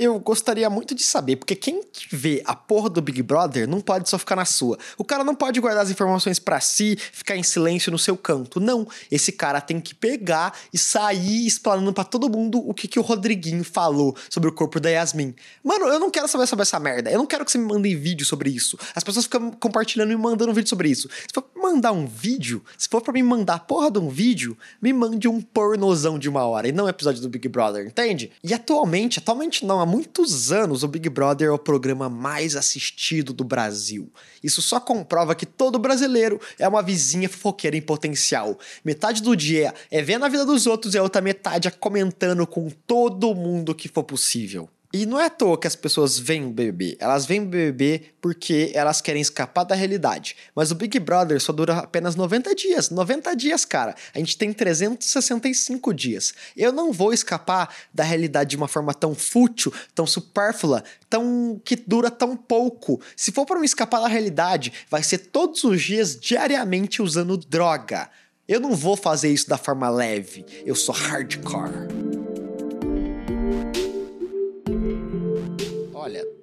Eu gostaria muito de saber, porque quem vê a porra do Big Brother não pode só ficar na sua. O cara não pode guardar as informações para si, ficar em silêncio no seu canto. Não. Esse cara tem que pegar e sair explanando para todo mundo o que, que o Rodriguinho falou sobre o corpo da Yasmin. Mano, eu não quero saber sobre essa merda. Eu não quero que você me mandem vídeo sobre isso. As pessoas ficam compartilhando e me mandando vídeo sobre isso. For pra mandar um vídeo, se for para me mandar porra de um vídeo, me mande um pornozão de uma hora e não um episódio do Big Brother, entende? E atualmente, atualmente não, há muitos anos o Big Brother é o programa mais assistido do Brasil. Isso só comprova que todo brasileiro é uma vizinha fofoqueira em potencial. Metade do dia é vendo a vida dos outros e a outra metade é comentando com todo mundo que for possível. E não é à toa que as pessoas veem o BBB. Elas veem o BBB porque elas querem escapar da realidade. Mas o Big Brother só dura apenas 90 dias. 90 dias, cara. A gente tem 365 dias. Eu não vou escapar da realidade de uma forma tão fútil, tão supérflua, tão que dura tão pouco. Se for para me escapar da realidade, vai ser todos os dias diariamente usando droga. Eu não vou fazer isso da forma leve. Eu sou hardcore.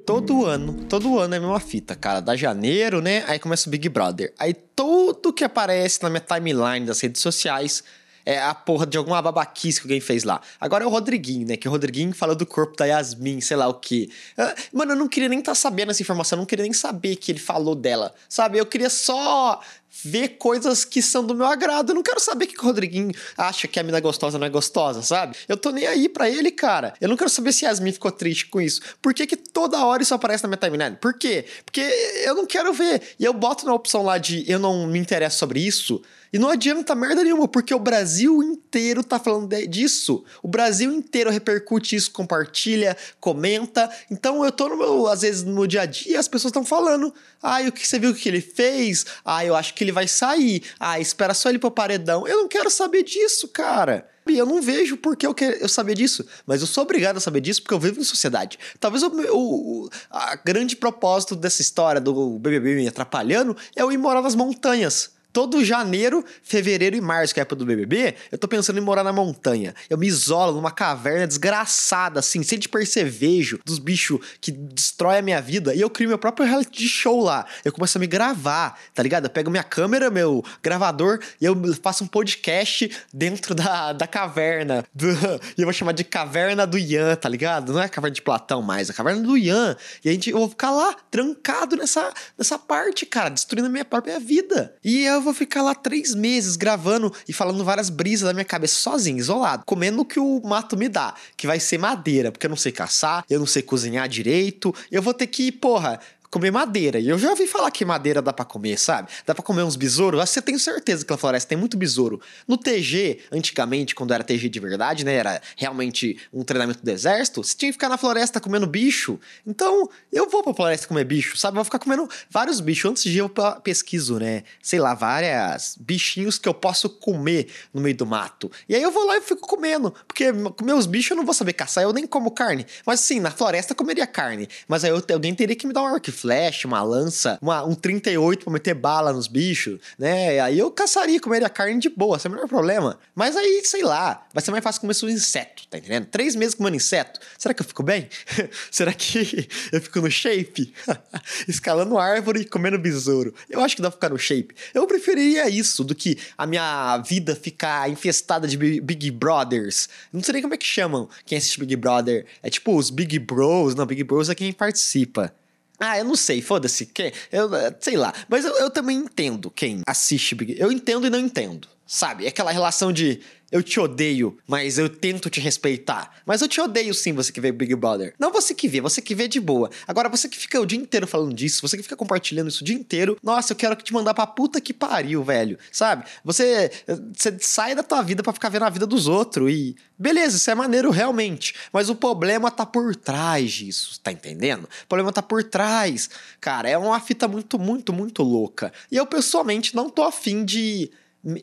Todo ano, todo ano é a mesma fita, cara. Da janeiro, né? Aí começa o Big Brother. Aí tudo que aparece na minha timeline das redes sociais é a porra de alguma babaquice que alguém fez lá. Agora é o Rodriguinho, né? Que o Rodriguinho falou do corpo da Yasmin, sei lá o quê. Ah, mano, eu não queria nem estar tá sabendo essa informação, eu não queria nem saber que ele falou dela, sabe? Eu queria só ver coisas que são do meu agrado. Eu não quero saber que o Rodriguinho acha que a mina gostosa não é gostosa, sabe? Eu tô nem aí pra ele, cara. Eu não quero saber se Yasmin ficou triste com isso. Por que, que toda hora isso aparece na minha timeline? Por quê? Porque eu não quero ver. E eu boto na opção lá de eu não me interesso sobre isso. E não adianta merda nenhuma, porque o Brasil inteiro tá falando disso. O Brasil inteiro repercute isso, compartilha, comenta. Então eu tô no meu, às vezes, no dia a dia, as pessoas estão falando. Ah, o que você viu que ele fez? Ah, eu acho que ele vai sair. Ah, espera só ele pro paredão. Eu não quero saber disso, cara. Eu não vejo por que eu, quero, eu saber disso, mas eu sou obrigado a saber disso porque eu vivo em sociedade. Talvez o, o a grande propósito dessa história do BBB me atrapalhando é eu ir morar nas montanhas todo janeiro, fevereiro e março, que é a época do BBB, eu tô pensando em morar na montanha. Eu me isolo numa caverna desgraçada, assim, sem de percevejo dos bichos que destrói a minha vida. E eu crio meu próprio reality show lá. Eu começo a me gravar, tá ligado? Eu pego minha câmera, meu gravador, e eu faço um podcast dentro da, da caverna. Do, e eu vou chamar de Caverna do Ian, tá ligado? Não é a caverna de Platão mais, é a caverna do Ian. E a gente, eu vou ficar lá, trancado nessa, nessa parte, cara, destruindo a minha própria vida. E eu vou ficar lá três meses gravando e falando várias brisas da minha cabeça sozinho, isolado, comendo o que o mato me dá, que vai ser madeira, porque eu não sei caçar, eu não sei cozinhar direito, eu vou ter que, porra, comer madeira. E eu já ouvi falar que madeira dá para comer, sabe? Dá para comer uns besouros. Você tem certeza que na floresta tem muito besouro. No TG, antigamente, quando era TG de verdade, né? Era realmente um treinamento do exército, você tinha que ficar na floresta comendo bicho. Então, eu vou pra floresta comer bicho, sabe? Eu vou ficar comendo vários bichos. Antes de eu pesquiso, né? Sei lá, várias bichinhos que eu posso comer no meio do mato. E aí eu vou lá e fico comendo. Porque comer os bichos eu não vou saber caçar, eu nem como carne. Mas sim, na floresta eu comeria carne. Mas aí eu, alguém teria que me dar um arco flash, uma lança, uma, um 38 pra meter bala nos bichos, né? Aí eu caçaria, comeria carne de boa, sem o menor problema. Mas aí, sei lá, vai ser mais fácil comer seus insetos, tá entendendo? Três meses comendo inseto. Será que eu fico bem? Será que eu fico no shape? Escalando árvore e comendo besouro. Eu acho que dá pra ficar no shape. Eu preferiria isso do que a minha vida ficar infestada de Big Brothers. Não sei nem como é que chamam quem assiste Big Brother. É tipo os Big Bros. Não, Big Bros é quem participa. Ah, eu não sei, foda-se. Eu sei lá. Mas eu, eu também entendo quem assiste Big Eu entendo e não entendo. Sabe? É aquela relação de eu te odeio, mas eu tento te respeitar. Mas eu te odeio sim, você que vê Big Brother. Não você que vê, você que vê de boa. Agora, você que fica o dia inteiro falando disso, você que fica compartilhando isso o dia inteiro, nossa, eu quero te mandar pra puta que pariu, velho. Sabe? Você, você sai da tua vida para ficar vendo a vida dos outros e. Beleza, isso é maneiro realmente. Mas o problema tá por trás disso, tá entendendo? O problema tá por trás. Cara, é uma fita muito, muito, muito louca. E eu pessoalmente não tô afim de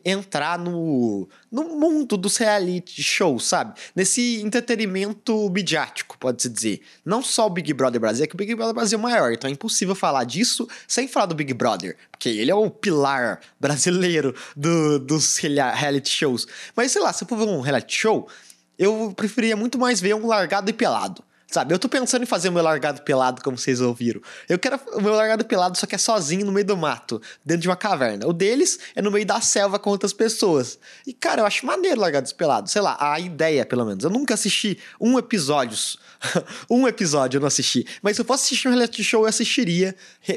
entrar no, no mundo dos reality shows, sabe? Nesse entretenimento midiático, pode-se dizer. Não só o Big Brother Brasil, é que o Big Brother Brasil é maior, então é impossível falar disso sem falar do Big Brother, porque ele é o pilar brasileiro do, dos reality shows. Mas sei lá, se eu for ver um reality show, eu preferia muito mais ver um largado e pelado Sabe? Eu tô pensando em fazer o meu largado pelado, como vocês ouviram. Eu quero o meu largado pelado, só que é sozinho no meio do mato, dentro de uma caverna. O deles é no meio da selva com outras pessoas. E, cara, eu acho maneiro largados pelados. Sei lá, a ideia, pelo menos. Eu nunca assisti um episódio. um episódio eu não assisti. Mas se eu fosse assistir um reality show, eu assistiria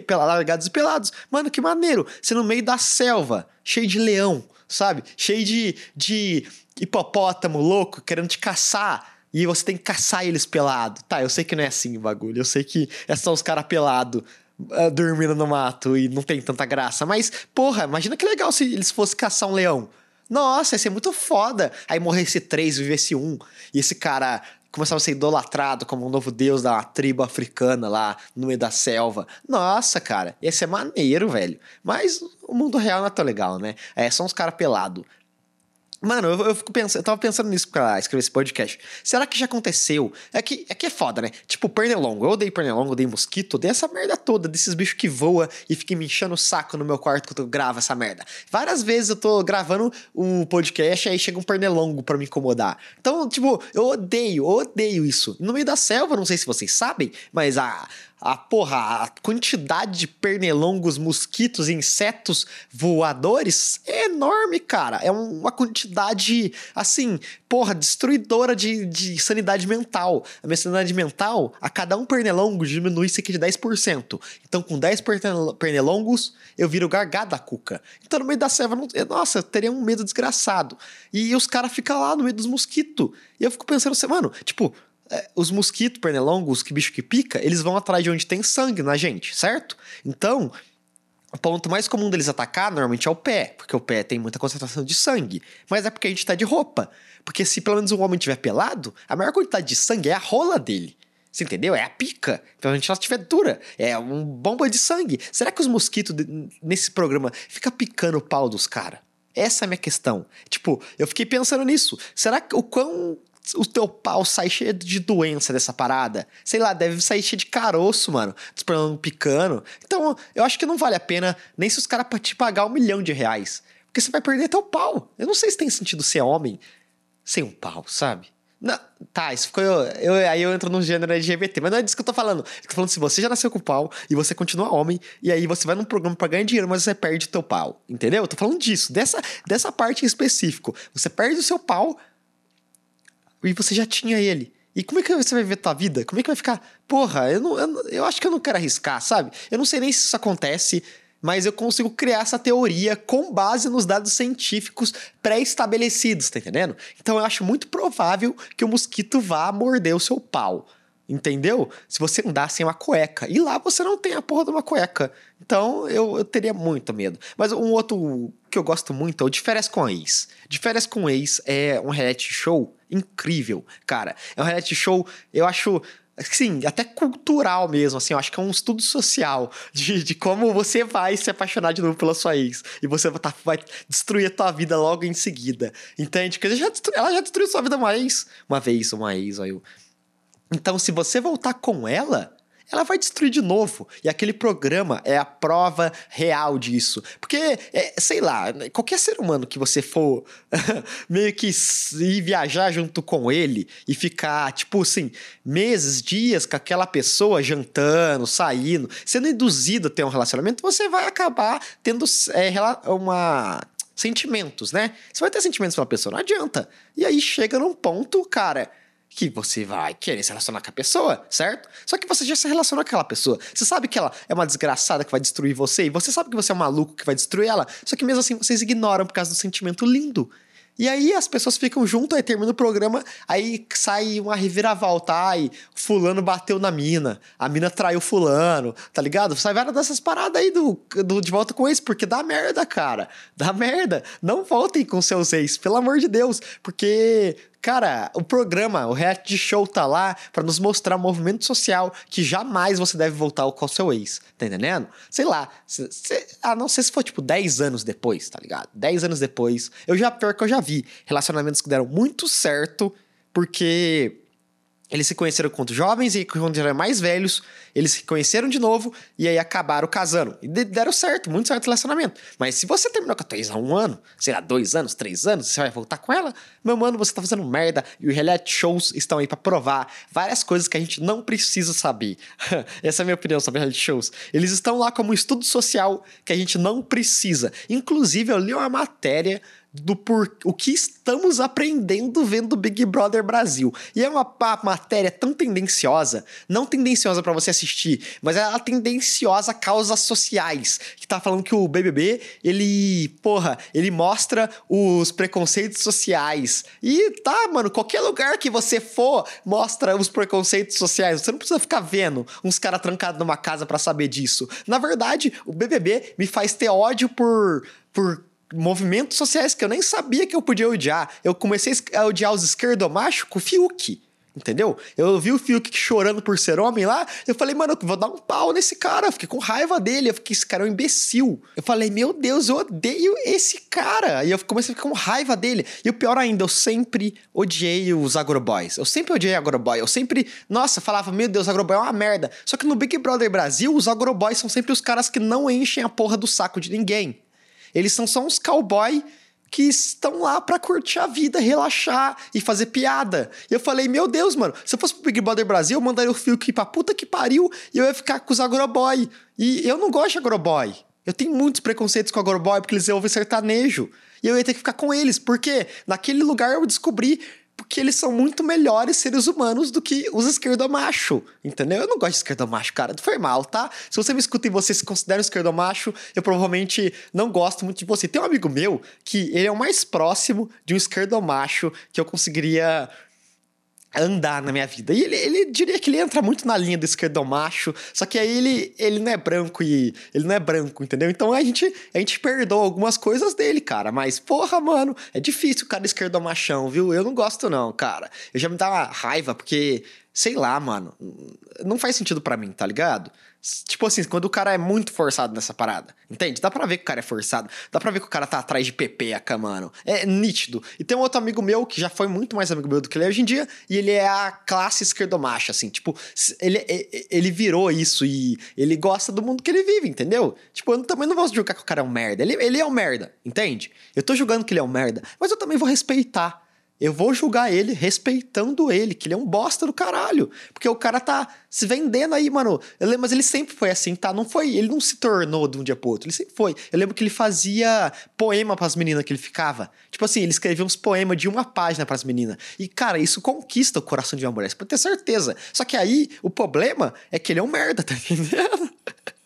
Largados e Pelados. Mano, que maneiro. Você no meio da selva, cheio de leão, sabe? Cheio de, de hipopótamo louco querendo te caçar e você tem que caçar eles pelado. Tá, eu sei que não é assim o bagulho. Eu sei que é só os caras pelados. Uh, dormindo no mato e não tem tanta graça. Mas, porra, imagina que legal se eles fossem caçar um leão. Nossa, ia ser muito foda. Aí morresse três, vivesse um. E esse cara começava a ser idolatrado como um novo deus da tribo africana lá no meio da selva. Nossa, cara, ia ser maneiro, velho. Mas o mundo real não é tão legal, né? É só uns caras pelados. Mano, eu, eu, fico pensando, eu tava pensando nisso pra escrever esse podcast. Será que já aconteceu? É que é, que é foda, né? Tipo, pernilongo. Eu odeio pernilongo, odeio mosquito, odeio essa merda toda, desses bichos que voam e ficam me enchendo o saco no meu quarto quando eu gravo essa merda. Várias vezes eu tô gravando o podcast e aí chega um pernilongo para me incomodar. Então, tipo, eu odeio, odeio isso. No meio da selva, não sei se vocês sabem, mas a, a porra, a quantidade de pernilongos, mosquitos, insetos voadores é enorme, cara. É uma quantidade, assim, porra, destruidora de, de sanidade mental. A minha sanidade mental, a cada um pernilongo diminui aqui de 10%. Então, com 10 pernilongos, eu viro gargada da cuca. Então, no meio da selva, nossa, eu teria um medo desgraçado. E os caras ficam lá no meio dos mosquitos. E eu fico pensando assim, mano, tipo, os mosquitos pernilongos, que bicho que pica, eles vão atrás de onde tem sangue na gente, certo? Então, o ponto mais comum deles atacar normalmente é o pé, porque o pé tem muita concentração de sangue. Mas é porque a gente tá de roupa. Porque se pelo menos um homem tiver pelado, a maior quantidade de sangue é a rola dele. Você entendeu? É a pica. Então a gente ela estiver dura. É uma bomba de sangue. Será que os mosquitos nesse programa fica picando o pau dos caras? Essa é a minha questão. Tipo, eu fiquei pensando nisso. Será que o quão o teu pau sai cheio de doença dessa parada. Sei lá, deve sair cheio de caroço, mano. Desprando picando. Então, eu acho que não vale a pena nem se os caras te pagar um milhão de reais. Porque você vai perder teu pau. Eu não sei se tem sentido ser homem sem um pau, sabe? Não, tá, isso ficou. Eu, eu, aí eu entro no gênero LGBT, mas não é disso que eu tô falando. Eu tô falando se você já nasceu com pau e você continua homem, e aí você vai num programa pra ganhar dinheiro, mas você perde teu pau. Entendeu? Eu tô falando disso, dessa, dessa parte em específico. Você perde o seu pau, e você já tinha ele. E como é que você vai ver tua vida? Como é que vai ficar? Porra, eu, não, eu, eu acho que eu não quero arriscar, sabe? Eu não sei nem se isso acontece, mas eu consigo criar essa teoria com base nos dados científicos pré-estabelecidos, tá entendendo? Então eu acho muito provável que o mosquito vá morder o seu pau. Entendeu? Se você andar sem uma cueca. E lá você não tem a porra de uma cueca. Então eu, eu teria muito medo. Mas um outro que eu gosto muito é o De Férias com Ex. De Férias com Ex é um reality show incrível, cara. É um reality show, eu acho sim, até cultural mesmo, assim, eu acho que é um estudo social de, de como você vai se apaixonar de novo pela sua ex e você vai, tá, vai destruir a tua vida logo em seguida, entende? Porque ela já, destruiu, ela já destruiu sua vida uma ex, uma vez, uma ex, aí eu... Então, se você voltar com ela, ela vai destruir de novo. E aquele programa é a prova real disso. Porque, é, sei lá, qualquer ser humano que você for meio que ir viajar junto com ele e ficar, tipo assim, meses, dias com aquela pessoa jantando, saindo, sendo induzido a ter um relacionamento, você vai acabar tendo é, uma sentimentos, né? Você vai ter sentimentos pela pessoa, não adianta. E aí chega num ponto, cara, que você vai querer se relacionar com a pessoa, certo? Só que você já se relacionou com aquela pessoa. Você sabe que ela é uma desgraçada que vai destruir você e você sabe que você é um maluco que vai destruir ela. Só que mesmo assim vocês ignoram por causa do sentimento lindo. E aí as pessoas ficam junto, aí termina o programa, aí sai uma reviravolta, ai, fulano bateu na mina, a mina traiu fulano, tá ligado? Sai várias dessas paradas aí do, do De Volta com Ex, porque dá merda, cara. Dá merda. Não voltem com seus ex, pelo amor de Deus, porque Cara, o programa, o reality show tá lá para nos mostrar um movimento social que jamais você deve voltar com o seu ex, tá entendendo? Sei lá, se, se, a não ser se for tipo 10 anos depois, tá ligado? 10 anos depois, eu já, pior que eu já vi relacionamentos que deram muito certo porque Eles se conheceram quando jovens e quando eram mais velhos, eles se conheceram de novo e aí acabaram casando. E deram certo, muito certo relacionamento. Mas se você terminou com a ex há um ano, sei lá, dois anos, três anos, você vai voltar com ela, meu mano, você tá fazendo merda. E os reality shows estão aí para provar várias coisas que a gente não precisa saber. Essa é a minha opinião sobre reality shows. Eles estão lá como um estudo social que a gente não precisa. Inclusive, eu li uma matéria do por o que estamos aprendendo vendo Big Brother Brasil. E é uma, uma matéria tão tendenciosa, não tendenciosa para você assistir, mas é a tendenciosa a causas sociais, que tá falando que o BBB, ele, porra, ele mostra os preconceitos sociais. E tá, mano, qualquer lugar que você for, mostra os preconceitos sociais. Você não precisa ficar vendo uns caras trancados numa casa para saber disso. Na verdade, o BBB me faz ter ódio por por movimentos sociais que eu nem sabia que eu podia odiar. Eu comecei a odiar os esquerdomachos com o Fiuk. Entendeu? Eu vi o Fiuk chorando por ser homem lá, eu falei, mano, eu vou dar um pau nesse cara. Eu fiquei com raiva dele, eu fiquei, esse cara é um imbecil. Eu falei, meu Deus, eu odeio esse cara. E eu comecei a ficar com raiva dele. E o pior ainda, eu sempre odiei os agroboys. Eu sempre odiei agroboy. Eu sempre, nossa, falava, meu Deus, agroboy é uma merda. Só que no Big Brother Brasil, os agroboys são sempre os caras que não enchem a porra do saco de ninguém. Eles são só uns cowboy que estão lá para curtir a vida, relaxar e fazer piada. E eu falei, meu Deus, mano, se eu fosse pro Big Brother Brasil, eu mandaria o Fiuk pra puta que pariu e eu ia ficar com os agroboy. E eu não gosto de agroboy. Eu tenho muitos preconceitos com agroboy porque eles ouvem sertanejo. E eu ia ter que ficar com eles, porque naquele lugar eu descobri porque eles são muito melhores seres humanos do que os esquerdomacho, entendeu? Eu não gosto de esquerdomacho, cara, foi mal, tá? Se você me escuta e você se considera um esquerdomacho, eu provavelmente não gosto muito de você. Tem um amigo meu que ele é o mais próximo de um esquerdomacho que eu conseguiria andar na minha vida. E ele, ele diria que ele entra muito na linha do esquerdomacho, só que aí ele, ele não é branco e ele não é branco, entendeu? Então a gente, a gente perdoa algumas coisas dele, cara, mas porra, mano, é difícil o cara esquerdomachão, viu? Eu não gosto não, cara. Eu já me dá raiva porque sei lá, mano, não faz sentido para mim, tá ligado? Tipo assim, quando o cara é muito forçado nessa parada, entende? Dá pra ver que o cara é forçado, dá pra ver que o cara tá atrás de pepeca, mano. É nítido. E tem um outro amigo meu que já foi muito mais amigo meu do que ele é hoje em dia, e ele é a classe esquerdomacha, assim, tipo, ele, ele virou isso e ele gosta do mundo que ele vive, entendeu? Tipo, eu também não vou julgar que o cara é um merda. Ele, ele é um merda, entende? Eu tô julgando que ele é um merda, mas eu também vou respeitar eu vou julgar ele respeitando ele, que ele é um bosta do caralho. Porque o cara tá se vendendo aí, mano. Eu lembro, mas ele sempre foi assim, tá? Não foi. Ele não se tornou de um dia pro outro. Ele sempre foi. Eu lembro que ele fazia poema pras meninas que ele ficava. Tipo assim, ele escrevia uns poemas de uma página pras meninas. E, cara, isso conquista o coração de uma mulher. Você pode ter certeza. Só que aí, o problema é que ele é um merda, tá entendendo?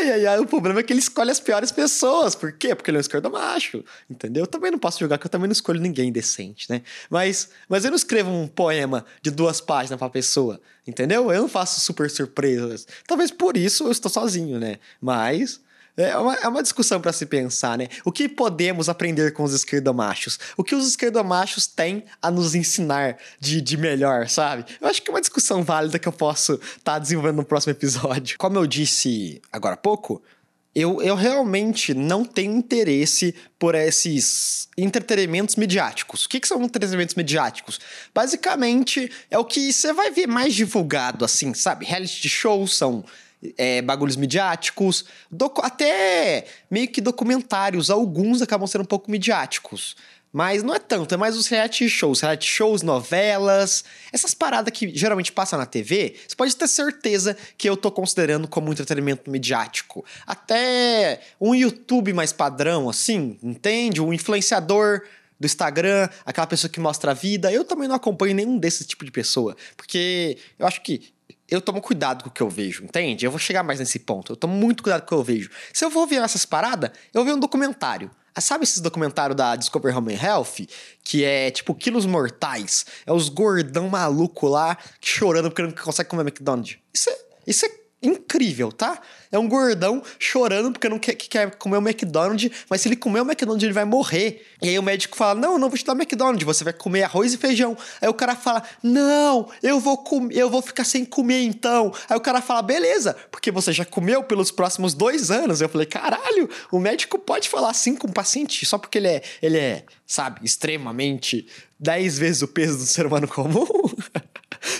Ai, ai, ai, o problema é que ele escolhe as piores pessoas. Por quê? Porque ele é um esquerdo macho, entendeu? Eu também não posso jogar, porque eu também não escolho ninguém decente, né? Mas, mas eu não escrevo um poema de duas páginas pra pessoa, entendeu? Eu não faço super surpresas. Talvez por isso eu estou sozinho, né? Mas é uma, é uma discussão para se pensar, né? O que podemos aprender com os esquerdomachos? O que os esquerdomachos têm a nos ensinar de, de melhor, sabe? Eu acho que é uma discussão válida que eu posso estar tá desenvolvendo no próximo episódio. Como eu disse agora há pouco, eu, eu realmente não tenho interesse por esses entretenimentos midiáticos. O que, que são entretenimentos midiáticos? Basicamente, é o que você vai ver mais divulgado, assim, sabe? Reality shows são é, bagulhos midiáticos, até meio que documentários, alguns acabam sendo um pouco midiáticos. Mas não é tanto, é mais os reality shows, reality shows, novelas, essas paradas que geralmente passam na TV, você pode ter certeza que eu tô considerando como um entretenimento midiático. Até um YouTube mais padrão, assim, entende? Um influenciador do Instagram, aquela pessoa que mostra a vida. Eu também não acompanho nenhum desse tipo de pessoa, porque eu acho que eu tomo cuidado com o que eu vejo, entende? Eu vou chegar mais nesse ponto. Eu tomo muito cuidado com o que eu vejo. Se eu vou ver essas paradas, eu vejo um documentário. Ah, sabe esses documentários da Discover Home Health? Que é tipo quilos mortais. É os gordão maluco lá chorando porque não consegue comer McDonald's. Isso é, isso é incrível, tá? É um gordão chorando porque não quer, quer comer o McDonald's, mas se ele comer o McDonald's ele vai morrer. E aí o médico fala: Não, não vou te dar McDonald's, você vai comer arroz e feijão. Aí o cara fala: Não, eu vou comer, eu vou ficar sem comer então. Aí o cara fala: Beleza, porque você já comeu pelos próximos dois anos. Eu falei: Caralho, o médico pode falar assim com o paciente só porque ele é, ele é, sabe, extremamente dez vezes o peso do ser humano comum.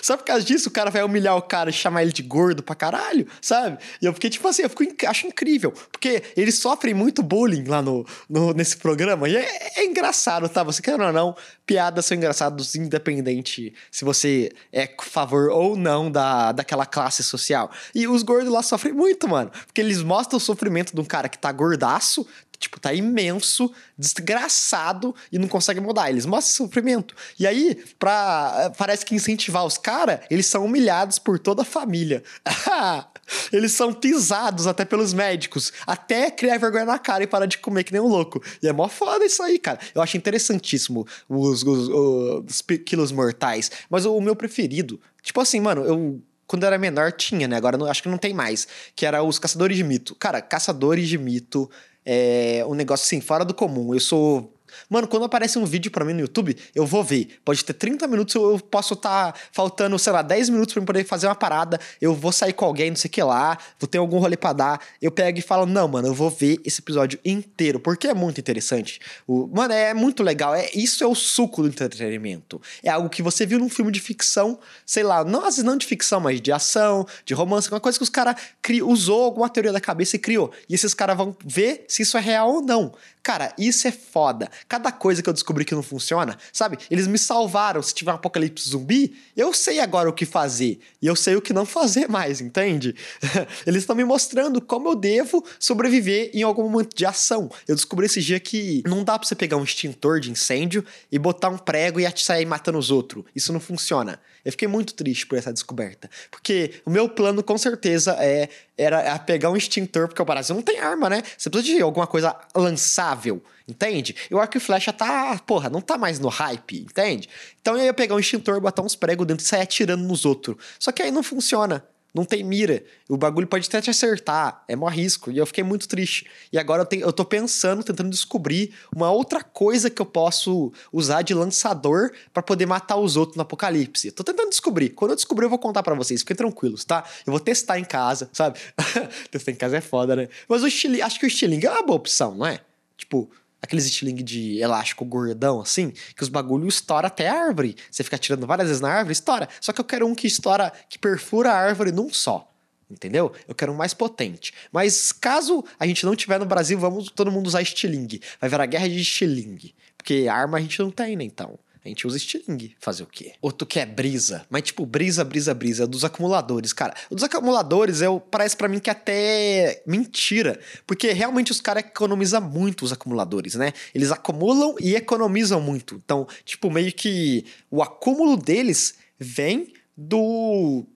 Só por causa disso, o cara vai humilhar o cara e chamar ele de gordo pra caralho, sabe? E eu fiquei tipo assim, eu fico, acho incrível. Porque eles sofrem muito bullying lá no, no nesse programa. E é, é engraçado, tá? Você quer ou não, piadas são engraçadas, independente se você é favor ou não da, daquela classe social. E os gordos lá sofrem muito, mano. Porque eles mostram o sofrimento de um cara que tá gordaço, tipo, tá imenso, desgraçado e não consegue mudar. Eles mostram sofrimento. E aí, pra, parece que incentivar os caras, eles são humilhados por toda a família. eles são pisados até pelos médicos, até criar vergonha na cara e parar de comer que nem um louco. E é mó foda isso aí, cara. Eu acho interessantíssimo os, os, os, os quilos mortais. Mas o, o meu preferido, tipo assim, mano, eu quando eu era menor tinha, né? Agora não, acho que não tem mais. Que era os caçadores de mito. Cara, caçadores de mito é um negócio assim, fora do comum. Eu sou Mano, quando aparece um vídeo para mim no YouTube, eu vou ver. Pode ter 30 minutos, eu posso estar tá faltando, sei lá, 10 minutos para poder fazer uma parada. Eu vou sair com alguém, não sei o que lá, vou ter algum rolê pra dar. Eu pego e falo, não, mano, eu vou ver esse episódio inteiro, porque é muito interessante. O, mano, é muito legal. É, isso é o suco do entretenimento. É algo que você viu num filme de ficção, sei lá, não, às vezes não de ficção, mas de ação, de romance, uma coisa que os caras usou alguma teoria da cabeça e criou. E esses caras vão ver se isso é real ou não. Cara, isso é foda. Cada coisa que eu descobri que não funciona, sabe? Eles me salvaram. Se tiver um apocalipse zumbi, eu sei agora o que fazer. E eu sei o que não fazer mais, entende? Eles estão me mostrando como eu devo sobreviver em algum momento de ação. Eu descobri esse dia que não dá pra você pegar um extintor de incêndio e botar um prego e sair matando os outros. Isso não funciona. Eu fiquei muito triste por essa descoberta. Porque o meu plano, com certeza, é era pegar um extintor, porque o Brasil não tem arma, né? Você precisa de alguma coisa lançável, entende? E o arco e flecha tá, porra, não tá mais no hype, entende? Então eu ia pegar um extintor, botar uns pregos dentro e sair atirando nos outros. Só que aí não funciona não tem mira. O bagulho pode até te acertar. É mó risco. E eu fiquei muito triste. E agora eu, tenho, eu tô pensando, tentando descobrir uma outra coisa que eu posso usar de lançador para poder matar os outros no apocalipse. tô tentando descobrir. Quando eu descobrir, eu vou contar para vocês. Fiquem tranquilos, tá? Eu vou testar em casa, sabe? testar em casa é foda, né? Mas o estilingue, acho que o estilingue é uma boa opção, não é? Tipo, aqueles estilingue de elástico gordão, assim, que os bagulho estoura até a árvore. Você fica tirando várias vezes na árvore, estoura. Só que eu quero um que estoura, que perfura a árvore num só. Entendeu? Eu quero um mais potente. Mas caso a gente não tiver no Brasil, vamos todo mundo usar estilingue. Vai virar guerra de estilingue. Porque arma a gente não tem, né, então. A gente usa estilingue. Fazer o quê? Outro que é brisa. Mas, tipo, brisa, brisa, brisa. Dos acumuladores, cara. O dos acumuladores, eu, parece para mim que é até mentira. Porque realmente os caras economizam muito os acumuladores, né? Eles acumulam e economizam muito. Então, tipo, meio que o acúmulo deles vem do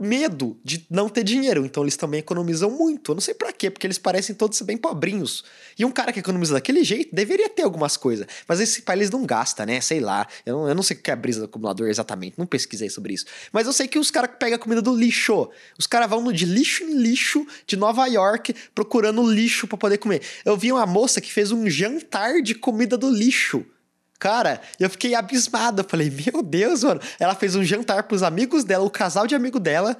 medo de não ter dinheiro, então eles também economizam muito. Eu não sei para quê, porque eles parecem todos bem pobrinhos. E um cara que economiza daquele jeito deveria ter algumas coisas, mas esse eles não gasta, né? Sei lá. Eu não, eu não sei o que é a brisa do acumulador exatamente, não pesquisei sobre isso. Mas eu sei que os caras pegam comida do lixo. Os caras vão de lixo em lixo de Nova York procurando lixo para poder comer. Eu vi uma moça que fez um jantar de comida do lixo. Cara, eu fiquei abismado. Eu falei, meu Deus, mano. Ela fez um jantar pros amigos dela, o casal de amigo dela,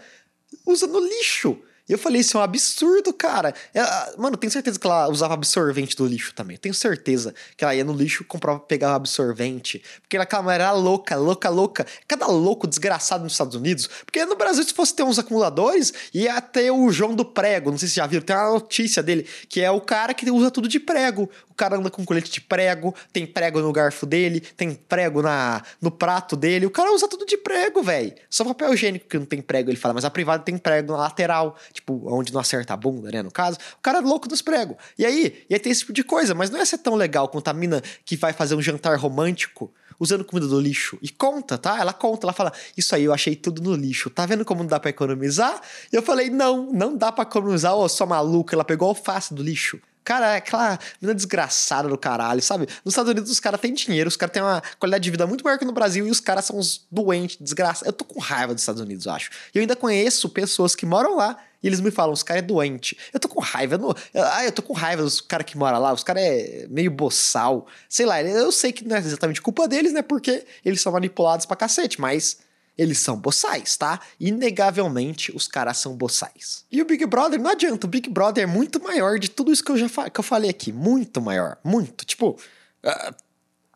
usando lixo. E eu falei, isso é um absurdo, cara. Ela, mano, tenho certeza que ela usava absorvente do lixo também. Tenho certeza que ela ia no lixo comprava, pegava absorvente. Porque aquela mulher era louca, louca, louca. Cada louco desgraçado nos Estados Unidos. Porque no Brasil, se fosse ter uns acumuladores, ia ter o João do Prego. Não sei se já viram, tem uma notícia dele, que é o cara que usa tudo de prego cara anda com colete de prego, tem prego no garfo dele, tem prego na, no prato dele. O cara usa tudo de prego, velho. Só papel higiênico que não tem prego, ele fala, mas a privada tem prego na lateral, tipo, onde não acerta a bunda, né, no caso. O cara é louco dos pregos. E aí, ia ter esse tipo de coisa, mas não ia ser tão legal quanto a mina que vai fazer um jantar romântico usando comida do lixo. E conta, tá? Ela conta, ela fala: Isso aí, eu achei tudo no lixo. Tá vendo como não dá pra economizar? E eu falei: Não, não dá pra economizar. Ô, oh, sua maluca, ela pegou alface do lixo. Cara, é aquela menina desgraçada do caralho, sabe? Nos Estados Unidos os caras têm dinheiro, os caras têm uma qualidade de vida muito maior que no Brasil e os caras são uns doentes, desgraçados. Eu tô com raiva dos Estados Unidos, eu acho. E eu ainda conheço pessoas que moram lá e eles me falam, os caras é doente. Eu tô com raiva. Eu, não, ah, eu tô com raiva dos caras que moram lá. Os caras é meio boçal. Sei lá, eu sei que não é exatamente culpa deles, né? Porque eles são manipulados pra cacete, mas eles são boçais, tá? Inegavelmente, os caras são boçais. E o Big Brother, não adianta, o Big Brother é muito maior de tudo isso que eu já que eu falei aqui. Muito maior. Muito. Tipo. Uh,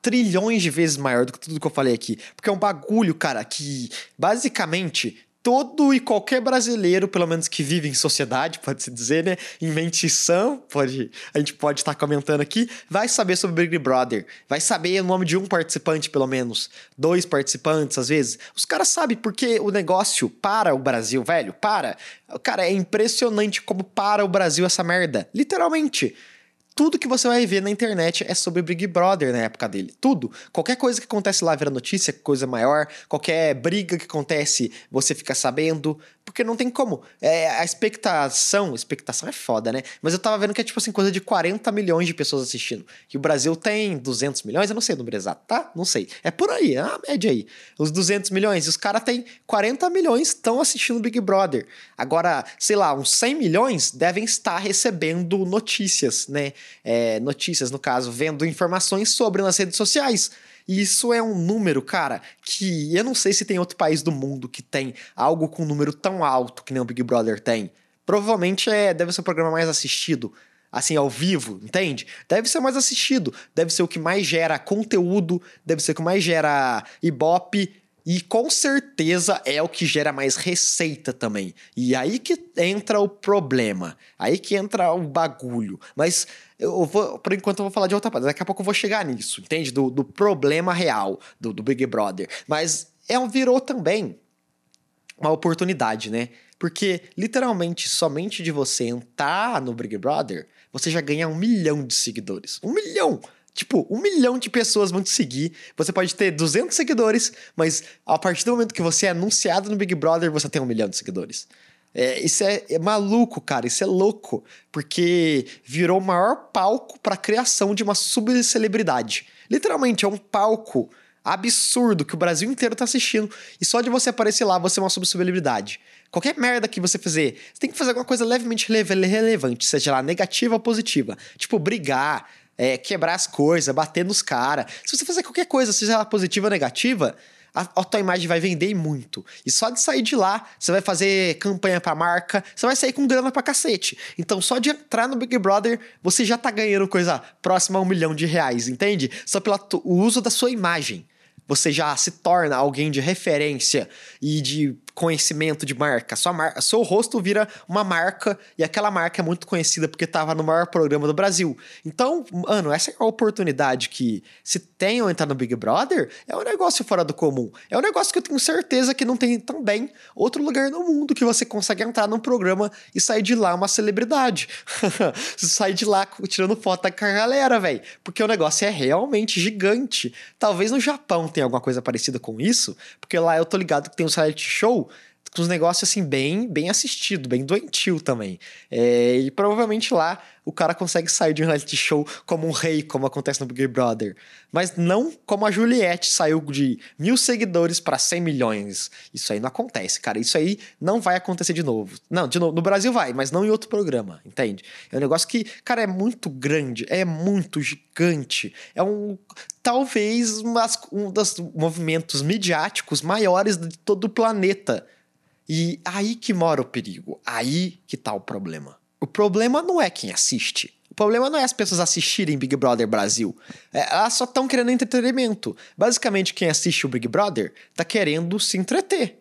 trilhões de vezes maior do que tudo que eu falei aqui. Porque é um bagulho, cara, que basicamente todo e qualquer brasileiro, pelo menos que vive em sociedade, pode-se dizer, né? Em mente sã, pode, a gente pode estar comentando aqui, vai saber sobre Big Brother. Vai saber o nome de um participante, pelo menos. Dois participantes, às vezes. Os caras sabem porque o negócio para o Brasil, velho, para. Cara, é impressionante como para o Brasil essa merda. Literalmente tudo que você vai ver na internet é sobre Big Brother na época dele. Tudo. Qualquer coisa que acontece lá vira notícia, coisa maior. Qualquer briga que acontece, você fica sabendo. Porque não tem como. É, a expectação. Expectação é foda, né? Mas eu tava vendo que é tipo assim, coisa de 40 milhões de pessoas assistindo. E o Brasil tem 200 milhões, eu não sei o número exato, tá? Não sei. É por aí, é a média aí. Os 200 milhões. E os caras têm 40 milhões estão assistindo Big Brother. Agora, sei lá, uns 100 milhões devem estar recebendo notícias, né? É, notícias, no caso, vendo informações sobre nas redes sociais. E isso é um número, cara, que eu não sei se tem outro país do mundo que tem algo com um número tão alto que nem o Big Brother tem. Provavelmente é, deve ser o programa mais assistido, assim, ao vivo, entende? Deve ser mais assistido, deve ser o que mais gera conteúdo, deve ser o que mais gera ibope, e com certeza é o que gera mais receita também. E aí que entra o problema. Aí que entra o bagulho. Mas eu vou, por enquanto eu vou falar de outra parte. Daqui a pouco eu vou chegar nisso, entende? Do, do problema real do, do Big Brother. Mas é, virou também uma oportunidade, né? Porque literalmente somente de você entrar no Big Brother, você já ganha um milhão de seguidores. Um milhão! Tipo, um milhão de pessoas vão te seguir. Você pode ter 200 seguidores, mas a partir do momento que você é anunciado no Big Brother, você tem um milhão de seguidores. É, isso é, é, maluco, cara. Isso é louco. Porque virou o maior palco para a criação de uma subcelebridade. Literalmente, é um palco absurdo que o Brasil inteiro tá assistindo. E só de você aparecer lá, você é uma subcelebridade. Qualquer merda que você fizer, você tem que fazer alguma coisa levemente relevante, seja lá negativa ou positiva. Tipo, brigar, é, quebrar as coisas, bater nos caras. Se você fizer qualquer coisa, seja ela positiva ou negativa, a, a tua imagem vai vender muito. E só de sair de lá, você vai fazer campanha pra marca, você vai sair com grana pra cacete. Então, só de entrar no Big Brother, você já tá ganhando coisa próxima a um milhão de reais, entende? Só pelo uso da sua imagem você já se torna alguém de referência e de conhecimento de marca. Sua marca, seu rosto vira uma marca e aquela marca é muito conhecida porque estava no maior programa do Brasil. Então, mano, essa é a oportunidade que se tem ao entrar no Big Brother, é um negócio fora do comum. É um negócio que eu tenho certeza que não tem também outro lugar no mundo que você consegue entrar num programa e sair de lá uma celebridade. você sai de lá tirando foto com a galera, velho, porque o negócio é realmente gigante. Talvez no Japão tenha alguma coisa parecida com isso, porque lá eu tô ligado que tem um reality show com os negócios assim bem bem assistido, bem doentio também. É, e provavelmente lá o cara consegue sair de um reality show como um rei, como acontece no Big Brother. Mas não como a Juliette saiu de mil seguidores para 100 milhões. Isso aí não acontece, cara. Isso aí não vai acontecer de novo. Não, de novo, no Brasil vai, mas não em outro programa, entende? É um negócio que, cara, é muito grande, é muito gigante. É um. Talvez umas, um dos movimentos midiáticos maiores de todo o planeta. E aí que mora o perigo. Aí que tá o problema. O problema não é quem assiste. O problema não é as pessoas assistirem Big Brother Brasil. É, elas só estão querendo entretenimento. Basicamente, quem assiste o Big Brother tá querendo se entreter.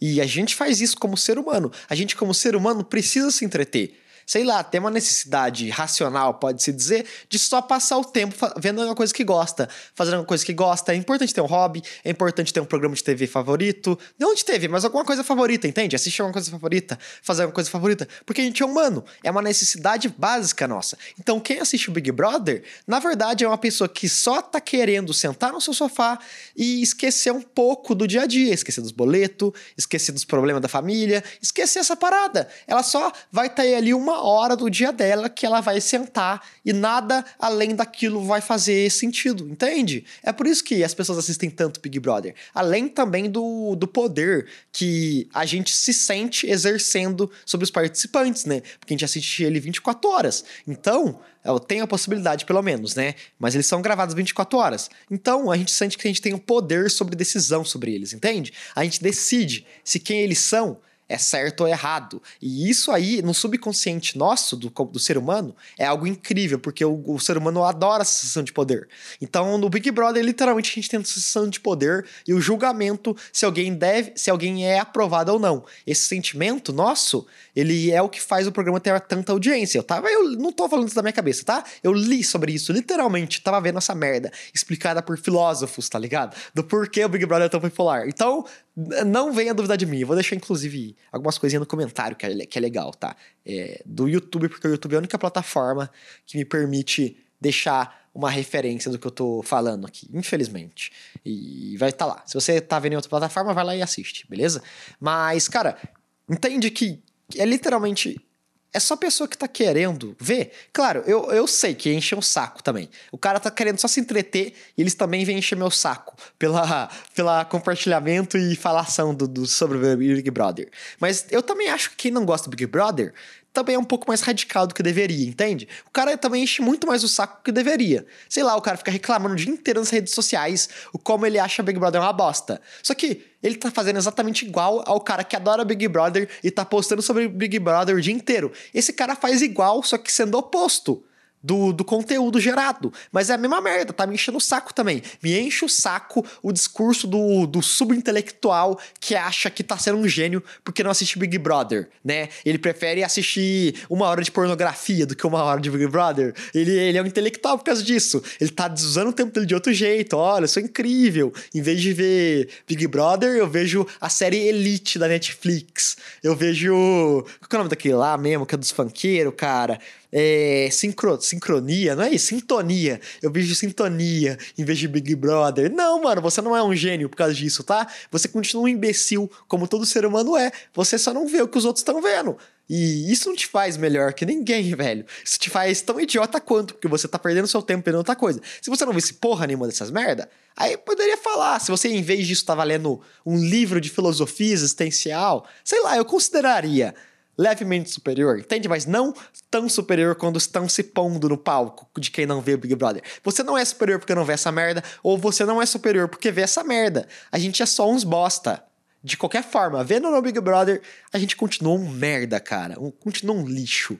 E a gente faz isso como ser humano. A gente, como ser humano, precisa se entreter sei lá, tem uma necessidade racional, pode-se dizer, de só passar o tempo vendo uma coisa que gosta, fazendo uma coisa que gosta. É importante ter um hobby, é importante ter um programa de TV favorito. Não de TV, mas alguma coisa favorita, entende? Assistir alguma coisa favorita, fazer alguma coisa favorita. Porque a gente é humano, é uma necessidade básica nossa. Então, quem assiste o Big Brother, na verdade, é uma pessoa que só tá querendo sentar no seu sofá e esquecer um pouco do dia a dia, esquecer dos boletos, esquecer dos problemas da família, esquecer essa parada. Ela só vai estar tá ali uma hora do dia dela que ela vai sentar e nada além daquilo vai fazer sentido, entende? É por isso que as pessoas assistem tanto Big Brother. Além também do, do poder que a gente se sente exercendo sobre os participantes, né? Porque a gente assiste ele 24 horas. Então, tenho a possibilidade, pelo menos, né? Mas eles são gravados 24 horas. Então, a gente sente que a gente tem um poder sobre decisão sobre eles, entende? A gente decide se quem eles são é certo ou errado. E isso aí, no subconsciente nosso, do, do ser humano, é algo incrível, porque o, o, ser humano adora a sensação de poder. Então, no Big Brother, literalmente, a gente tem a sensação de poder e o julgamento se alguém deve, se alguém é aprovado ou não. Esse sentimento nosso, ele é o que faz o programa ter tanta audiência. Eu tava, eu não tô falando isso da minha cabeça, tá? Eu li sobre isso, literalmente, tava vendo essa merda explicada por filósofos, tá ligado? Do porquê o Big Brother é tão popular. Então, não venha duvidar de mim. Eu vou deixar, inclusive, algumas coisinhas no comentário que é, que é legal, tá? É, do YouTube, porque o YouTube é a única plataforma que me permite deixar uma referência do que eu tô falando aqui, infelizmente. E vai estar tá lá. Se você tá vendo em outra plataforma, vai lá e assiste, beleza? Mas, cara, entende que é literalmente é só pessoa que tá querendo ver. Claro, eu, eu sei que enche um saco também. O cara tá querendo só se entreter e eles também vêm encher meu saco pela, pela compartilhamento e falação do, do, sobre o Big Brother. Mas eu também acho que quem não gosta do Big Brother também é um pouco mais radical do que deveria, entende? O cara também enche muito mais o saco que deveria. Sei lá, o cara fica reclamando o dia inteiro nas redes sociais o como ele acha Big Brother uma bosta. Só que ele tá fazendo exatamente igual ao cara que adora Big Brother e tá postando sobre Big Brother o dia inteiro. Esse cara faz igual, só que sendo oposto do, do conteúdo gerado. Mas é a mesma merda, tá me enchendo o saco também. Me enche o saco o discurso do, do subintelectual que acha que tá sendo um gênio porque não assiste Big Brother, né? Ele prefere assistir uma hora de pornografia do que uma hora de Big Brother. Ele, ele é um intelectual por causa disso. Ele tá usando o tempo dele de outro jeito. Olha, eu sou incrível. Em vez de ver Big Brother, eu vejo a série Elite da Netflix. Eu vejo. Qual é o nome daquele lá mesmo, que é dos funkeiros, cara? É, sincro, sincronia, não é isso? Sintonia. Eu vejo sintonia em vez de Big Brother. Não, mano, você não é um gênio por causa disso, tá? Você continua um imbecil, como todo ser humano é. Você só não vê o que os outros estão vendo. E isso não te faz melhor que ninguém, velho. Isso te faz tão idiota quanto, porque você tá perdendo seu tempo vendo outra coisa. Se você não visse porra nenhuma dessas merda, aí poderia falar. Se você, em vez disso, tava lendo um livro de filosofia existencial, sei lá, eu consideraria levemente superior, entende? Mas não tão superior quando estão se pondo no palco de quem não vê o Big Brother. Você não é superior porque não vê essa merda, ou você não é superior porque vê essa merda. A gente é só uns bosta. De qualquer forma, vendo no Big Brother, a gente continua um merda, cara. Um, continua um lixo.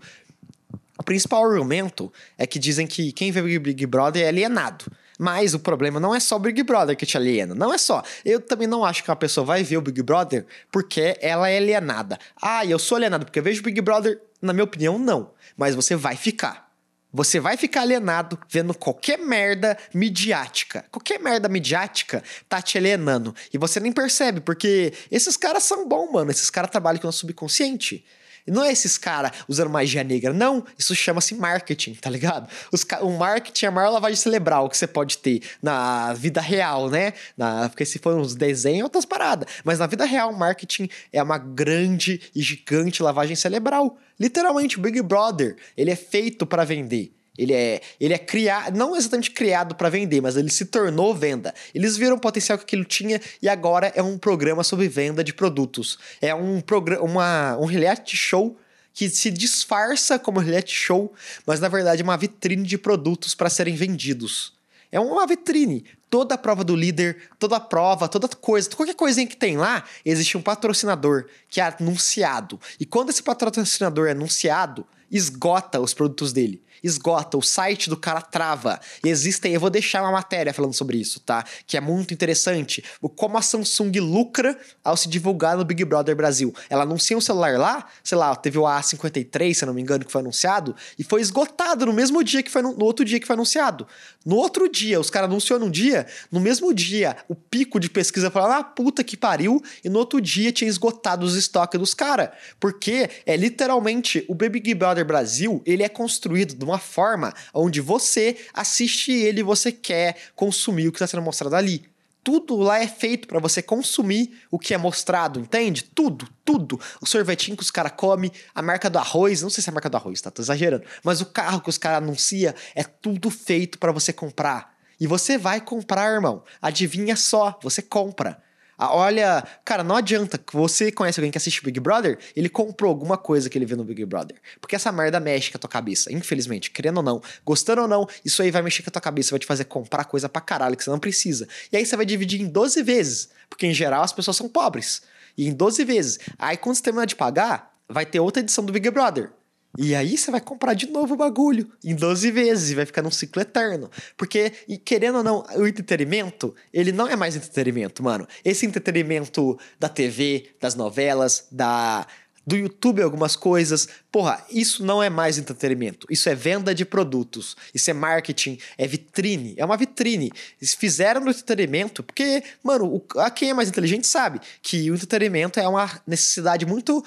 O principal argumento é que dizem que quem vê Big Brother é alienado. Mas o problema não é só o Big Brother que te aliena. Não é só. Eu também não acho que uma pessoa vai ver o Big Brother porque ela é alienada. Ah, eu sou alienado porque eu vejo o Big Brother. Na minha opinião, não. Mas você vai ficar. Você vai ficar alienado vendo qualquer merda midiática. Qualquer merda midiática tá te alienando. E você nem percebe, porque esses caras são bons, mano. Esses caras trabalham com o subconsciente. Não é esses caras usando magia negra, não. Isso chama-se marketing, tá ligado? Os, o marketing é a maior lavagem cerebral que você pode ter na vida real, né? Na, porque se for uns desenhos, outras paradas. Mas na vida real, marketing é uma grande e gigante lavagem cerebral. Literalmente, o Big Brother, ele é feito para vender. Ele é, ele é criado, não exatamente criado para vender, mas ele se tornou venda. Eles viram o potencial que aquilo tinha e agora é um programa sobre venda de produtos. É um programa, um reality show que se disfarça como reality show, mas na verdade é uma vitrine de produtos para serem vendidos. É uma vitrine. Toda a prova do líder, toda a prova, toda coisa, qualquer coisinha que tem lá, existe um patrocinador que é anunciado. E quando esse patrocinador é anunciado, esgota os produtos dele esgota, o site do cara trava. E existem, eu vou deixar uma matéria falando sobre isso, tá? Que é muito interessante. O como a Samsung lucra ao se divulgar no Big Brother Brasil. Ela anuncia um celular lá, sei lá, teve o A53, se não me engano, que foi anunciado, e foi esgotado no mesmo dia que foi no, outro dia que foi anunciado. No outro dia, os caras anunciou num dia, no mesmo dia, o pico de pesquisa falava, ah, puta que pariu, e no outro dia tinha esgotado os estoques dos caras. Porque é literalmente o Big Brother Brasil, ele é construído de uma forma onde você assiste ele você quer consumir o que está sendo mostrado ali. Tudo lá é feito para você consumir o que é mostrado, entende? Tudo, tudo. O sorvetinho que os caras comem, a marca do arroz, não sei se é a marca do arroz, tá? Tô exagerando. Mas o carro que os caras anunciam é tudo feito para você comprar. E você vai comprar, irmão. Adivinha só, você compra. Ah, olha, cara, não adianta. Você conhece alguém que assiste Big Brother? Ele comprou alguma coisa que ele viu no Big Brother. Porque essa merda mexe com a tua cabeça. Infelizmente, querendo ou não, gostando ou não, isso aí vai mexer com a tua cabeça, vai te fazer comprar coisa pra caralho que você não precisa. E aí você vai dividir em 12 vezes. Porque em geral as pessoas são pobres. E em 12 vezes. Aí quando você terminar de pagar, vai ter outra edição do Big Brother. E aí você vai comprar de novo o bagulho em 12 vezes e vai ficar num ciclo eterno. Porque, e querendo ou não, o entretenimento, ele não é mais entretenimento, mano. Esse entretenimento da TV, das novelas, da do YouTube algumas coisas. Porra, isso não é mais entretenimento. Isso é venda de produtos. Isso é marketing, é vitrine. É uma vitrine. Eles fizeram no entretenimento porque, mano, o, a quem é mais inteligente sabe que o entretenimento é uma necessidade muito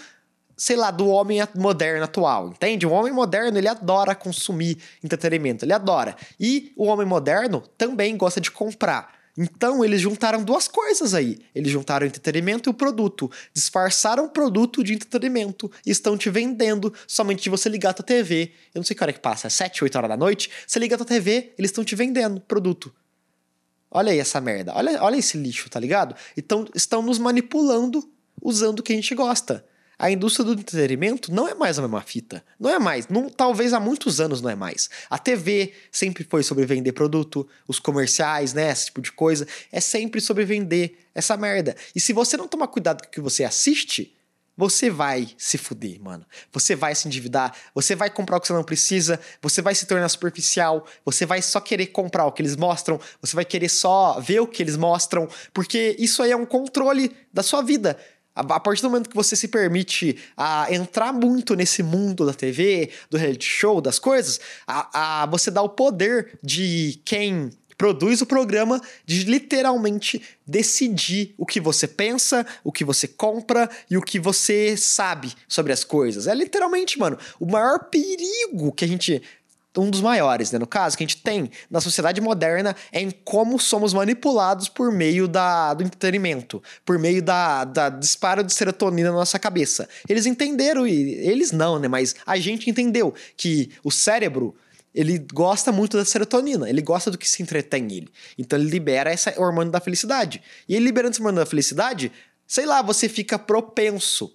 sei lá, do homem moderno atual, entende? O homem moderno, ele adora consumir entretenimento, ele adora. E o homem moderno também gosta de comprar. Então eles juntaram duas coisas aí. Eles juntaram o entretenimento e o produto. Disfarçaram o produto de entretenimento e estão te vendendo somente de você ligar a tua TV. Eu não sei que hora que passa, é 7, 8 horas da noite. Você liga a tua TV, eles estão te vendendo produto. Olha aí essa merda. Olha, olha esse lixo, tá ligado? Então estão nos manipulando usando o que a gente gosta a indústria do entretenimento não é mais a mesma fita. Não é mais. Não, talvez há muitos anos não é mais. A TV sempre foi sobre vender produto, os comerciais, né? Esse tipo de coisa. É sempre sobre vender essa merda. E se você não tomar cuidado com o que você assiste, você vai se fuder, mano. Você vai se endividar, você vai comprar o que você não precisa, você vai se tornar superficial, você vai só querer comprar o que eles mostram, você vai querer só ver o que eles mostram, porque isso aí é um controle da sua vida. A partir do momento que você se permite a entrar muito nesse mundo da TV, do reality show, das coisas, a, a, você dá o poder de quem produz o programa de literalmente decidir o que você pensa, o que você compra e o que você sabe sobre as coisas. É literalmente, mano, o maior perigo que a gente um dos maiores, né? No caso, que a gente tem na sociedade moderna é em como somos manipulados por meio da, do entretenimento, por meio da, da disparo de serotonina na nossa cabeça. Eles entenderam, e eles não, né? Mas a gente entendeu que o cérebro ele gosta muito da serotonina, ele gosta do que se entretém ele. Então ele libera esse hormônio da felicidade. E ele liberando esse hormônio da felicidade, sei lá, você fica propenso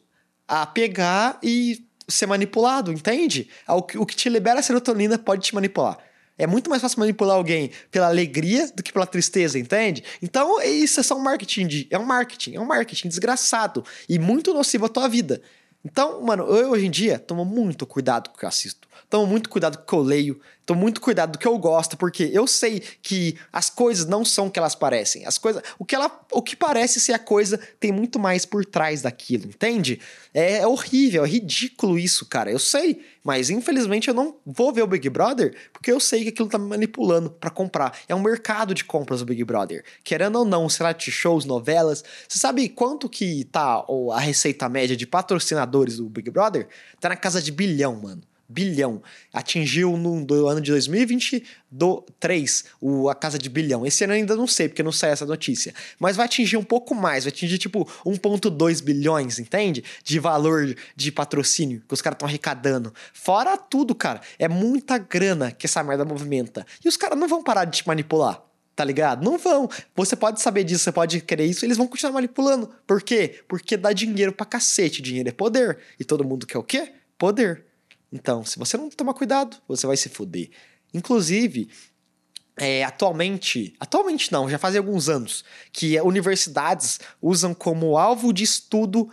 a pegar e ser manipulado, entende? É o que, te libera a serotonina pode te manipular. É muito mais fácil manipular alguém pela alegria do que pela tristeza, entende? Então, isso é só um marketing. De, é um marketing, é um marketing desgraçado e muito nocivo à tua vida. Então, mano, eu hoje em dia tomo muito cuidado com o que eu assisto. Tomo muito cuidado com o que eu leio. Tomo muito cuidado do que eu gosto, porque eu sei que as coisas não são o que elas parecem. As coisas. O que, ela, o que parece ser a coisa tem muito mais por trás daquilo, entende? É, é horrível, é ridículo isso, cara. Eu sei. Mas infelizmente eu não vou ver o Big Brother porque eu sei que aquilo tá me manipulando para comprar. É um mercado de compras o Big Brother. Querendo ou não, reality shows, novelas. Você sabe quanto que tá a receita média de patrocinadores do Big Brother? Tá na casa de bilhão, mano bilhão. Atingiu no ano de 2023 o, a casa de bilhão. Esse ano ainda não sei, porque não sai essa notícia. Mas vai atingir um pouco mais, vai atingir tipo 1,2 bilhões, entende? De valor de patrocínio que os caras estão arrecadando. Fora tudo, cara. É muita grana que essa merda movimenta. E os caras não vão parar de te manipular. Tá ligado? Não vão. Você pode saber disso, você pode querer isso, eles vão continuar manipulando. Por quê? Porque dá dinheiro pra cacete. Dinheiro é poder. E todo mundo quer o quê? Poder. Então, se você não tomar cuidado, você vai se fuder. Inclusive, é, atualmente, atualmente não, já faz alguns anos, que universidades usam como alvo de estudo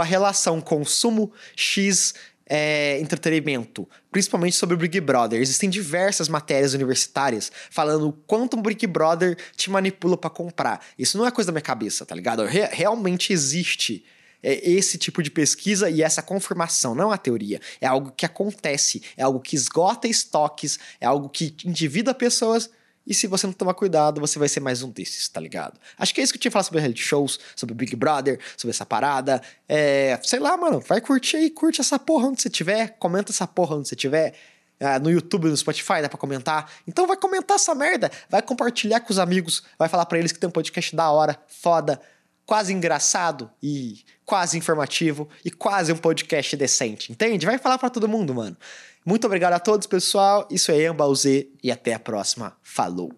a relação consumo X é, entretenimento, principalmente sobre o Big Brother. Existem diversas matérias universitárias falando o quanto o Big Brother te manipula para comprar. Isso não é coisa da minha cabeça, tá ligado? Re realmente existe é esse tipo de pesquisa e essa confirmação, não uma teoria. É algo que acontece, é algo que esgota estoques, é algo que endivida pessoas. E se você não tomar cuidado, você vai ser mais um desses, tá ligado? Acho que é isso que eu tinha falado sobre reality shows, sobre Big Brother, sobre essa parada. É, sei lá, mano, vai curtir aí, curte essa porra onde você tiver, comenta essa porra onde você tiver. Ah, no YouTube, no Spotify, dá pra comentar. Então vai comentar essa merda, vai compartilhar com os amigos, vai falar para eles que tem um podcast da hora, foda quase engraçado e quase informativo e quase um podcast decente, entende? Vai falar para todo mundo, mano. Muito obrigado a todos, pessoal. Isso é Ambalzê e até a próxima. Falou!